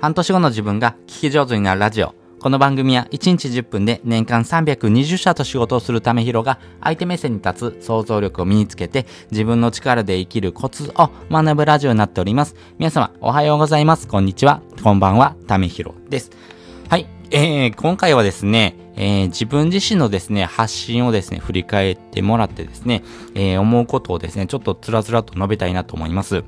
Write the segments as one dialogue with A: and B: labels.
A: 半年後の自分が聞き上手になるラジオ。この番組は1日10分で年間320社と仕事をするためひろが相手目線に立つ想像力を身につけて自分の力で生きるコツを学ぶラジオになっております。皆様おはようございます。こんにちは。こんばんは。ためひろです。はい。えー、今回はですね、えー、自分自身のですね、発信をですね、振り返ってもらってですね、えー、思うことをですね、ちょっとつらつらと述べたいなと思います。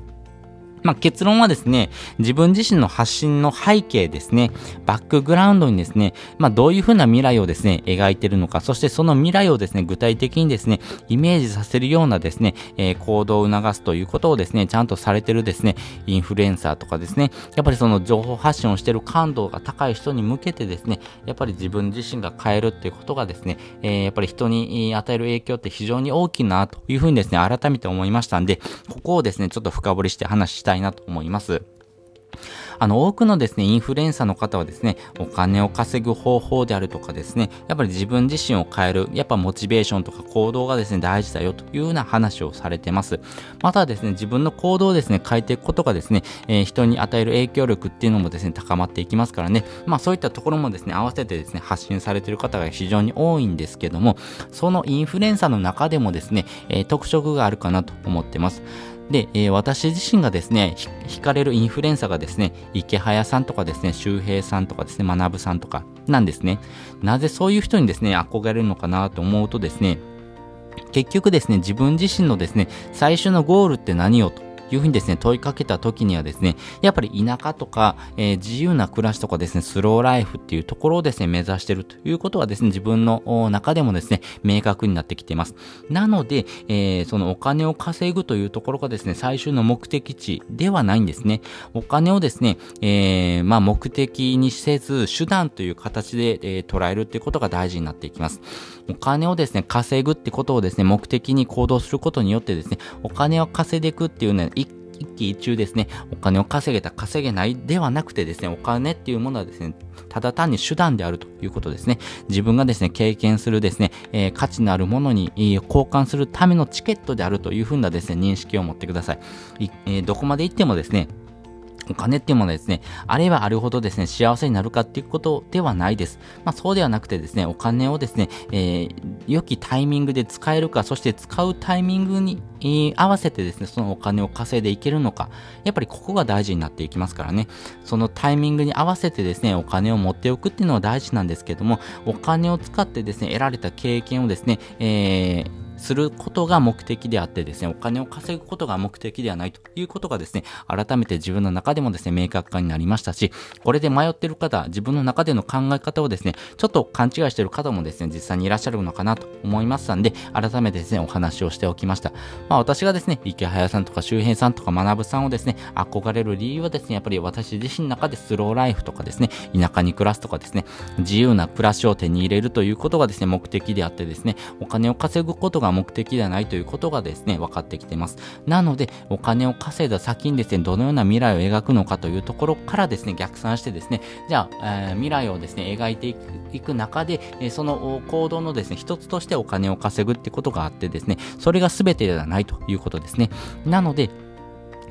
A: まあ、結論はですね、自分自身の発信の背景ですね、バックグラウンドにですね、まあ、どういうふうな未来をですね、描いてるのか、そしてその未来をですね、具体的にですね、イメージさせるようなですね、えー、行動を促すということをですね、ちゃんとされてるですね、インフルエンサーとかですね、やっぱりその情報発信をしてる感度が高い人に向けてですね、やっぱり自分自身が変えるっていうことがですね、えー、やっぱり人に与える影響って非常に大きいなというふうにですね、改めて思いましたんで、ここをですね、ちょっと深掘りして話したたいなと思います。あの、多くのですね、インフルエンサーの方はですね、お金を稼ぐ方法であるとかですね、やっぱり自分自身を変える、やっぱモチベーションとか行動がですね、大事だよというような話をされてます。またですね、自分の行動をですね、変えていくことがですね、えー、人に与える影響力っていうのもですね、高まっていきますからね、まあそういったところもですね、合わせてですね、発信されている方が非常に多いんですけども、そのインフルエンサーの中でもですね、えー、特色があるかなと思ってます。で、えー、私自身がですね、惹かれるインフルエンサーがですね、池早さんとかですね、周平さんとかですね、学さんとかなんですね。なぜそういう人にですね、憧れるのかなと思うとですね、結局ですね、自分自身のですね、最初のゴールって何よというふうにですね、問いかけた時にはですね、やっぱり田舎とか、えー、自由な暮らしとかですね、スローライフっていうところをですね、目指してるということはですね、自分の中でもですね、明確になってきています。なので、えー、そのお金を稼ぐというところがですね、最終の目的地ではないんですね。お金をですね、えー、まあ目的にせず、手段という形で、えー、捉えるっていうことが大事になっていきます。お金をですね、稼ぐってことをですね、目的に行動することによってですね、お金を稼いでいくっていうね、一一喜一憂ですね、お金を稼げた、稼げないではなくてですね、お金っていうものはですね、ただ単に手段であるということですね。自分がですね、経験するですね、えー、価値のあるものに、交換するためのチケットであるというふうなですね、認識を持ってください。いえー、どこまで行ってもですね、お金っていうものはですね、あればあるほどですね、幸せになるかっていうことではないです。まあそうではなくてですね、お金をですね、えー、良きタイミングで使えるか、そして使うタイミングに、えー、合わせてですね、そのお金を稼いでいけるのか、やっぱりここが大事になっていきますからね、そのタイミングに合わせてですね、お金を持っておくっていうのは大事なんですけども、お金を使ってですね、得られた経験をですね、えーすることが目的であってですね、お金を稼ぐことが目的ではないということがですね、改めて自分の中でもですね、明確化になりましたし、これで迷ってる方、自分の中での考え方をですね、ちょっと勘違いしてる方もですね、実際にいらっしゃるのかなと思いますんで、改めてですね、お話をしておきました。まあ私がですね、池早さんとか周平さんとか学さんをですね、憧れる理由はですね、やっぱり私自身の中でスローライフとかですね、田舎に暮らすとかですね、自由な暮らしを手に入れるということがですね、目的であってですね、お金を稼ぐことが目的ではないということがですね、分かってきています。なので、お金を稼いだ先にですね、どのような未来を描くのかというところからですね、逆算してですね、じゃあ、えー、未来をですね、描いていく中で、えー、その行動のですね、一つとしてお金を稼ぐってことがあってですね、それが全てではないということですね。なので、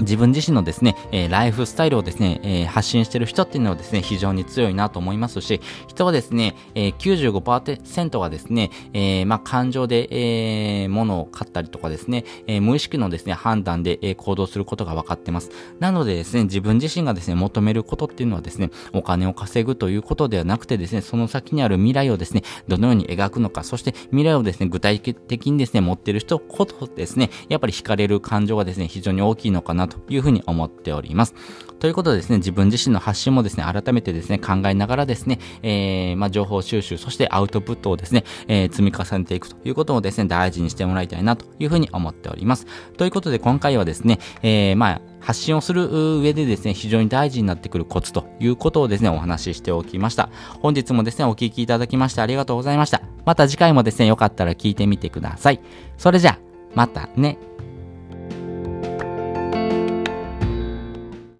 A: 自分自身のですね、えー、ライフスタイルをですね、えー、発信してる人っていうのはですね、非常に強いなと思いますし、人はですね、えー、95%がですね、えー、まあ、感情で、えー、物を買ったりとかですね、えー、無意識のですね、判断で、えー、行動することが分かってます。なのでですね、自分自身がですね、求めることっていうのはですね、お金を稼ぐということではなくてですね、その先にある未来をですね、どのように描くのか、そして未来をですね、具体的にですね、持ってる人こそですね、やっぱり惹かれる感情がですね、非常に大きいのかなというふうに思っております。ということでですね、自分自身の発信もですね、改めてですね、考えながらですね、えー、まあ、情報収集、そしてアウトプットをですね、えー、積み重ねていくということをですね、大事にしてもらいたいなというふうに思っております。ということで、今回はですね、えー、まあ、発信をする上でですね、非常に大事になってくるコツということをですね、お話ししておきました。本日もですね、お聴きいただきましてありがとうございました。また次回もですね、よかったら聞いてみてください。それじゃあ、またね。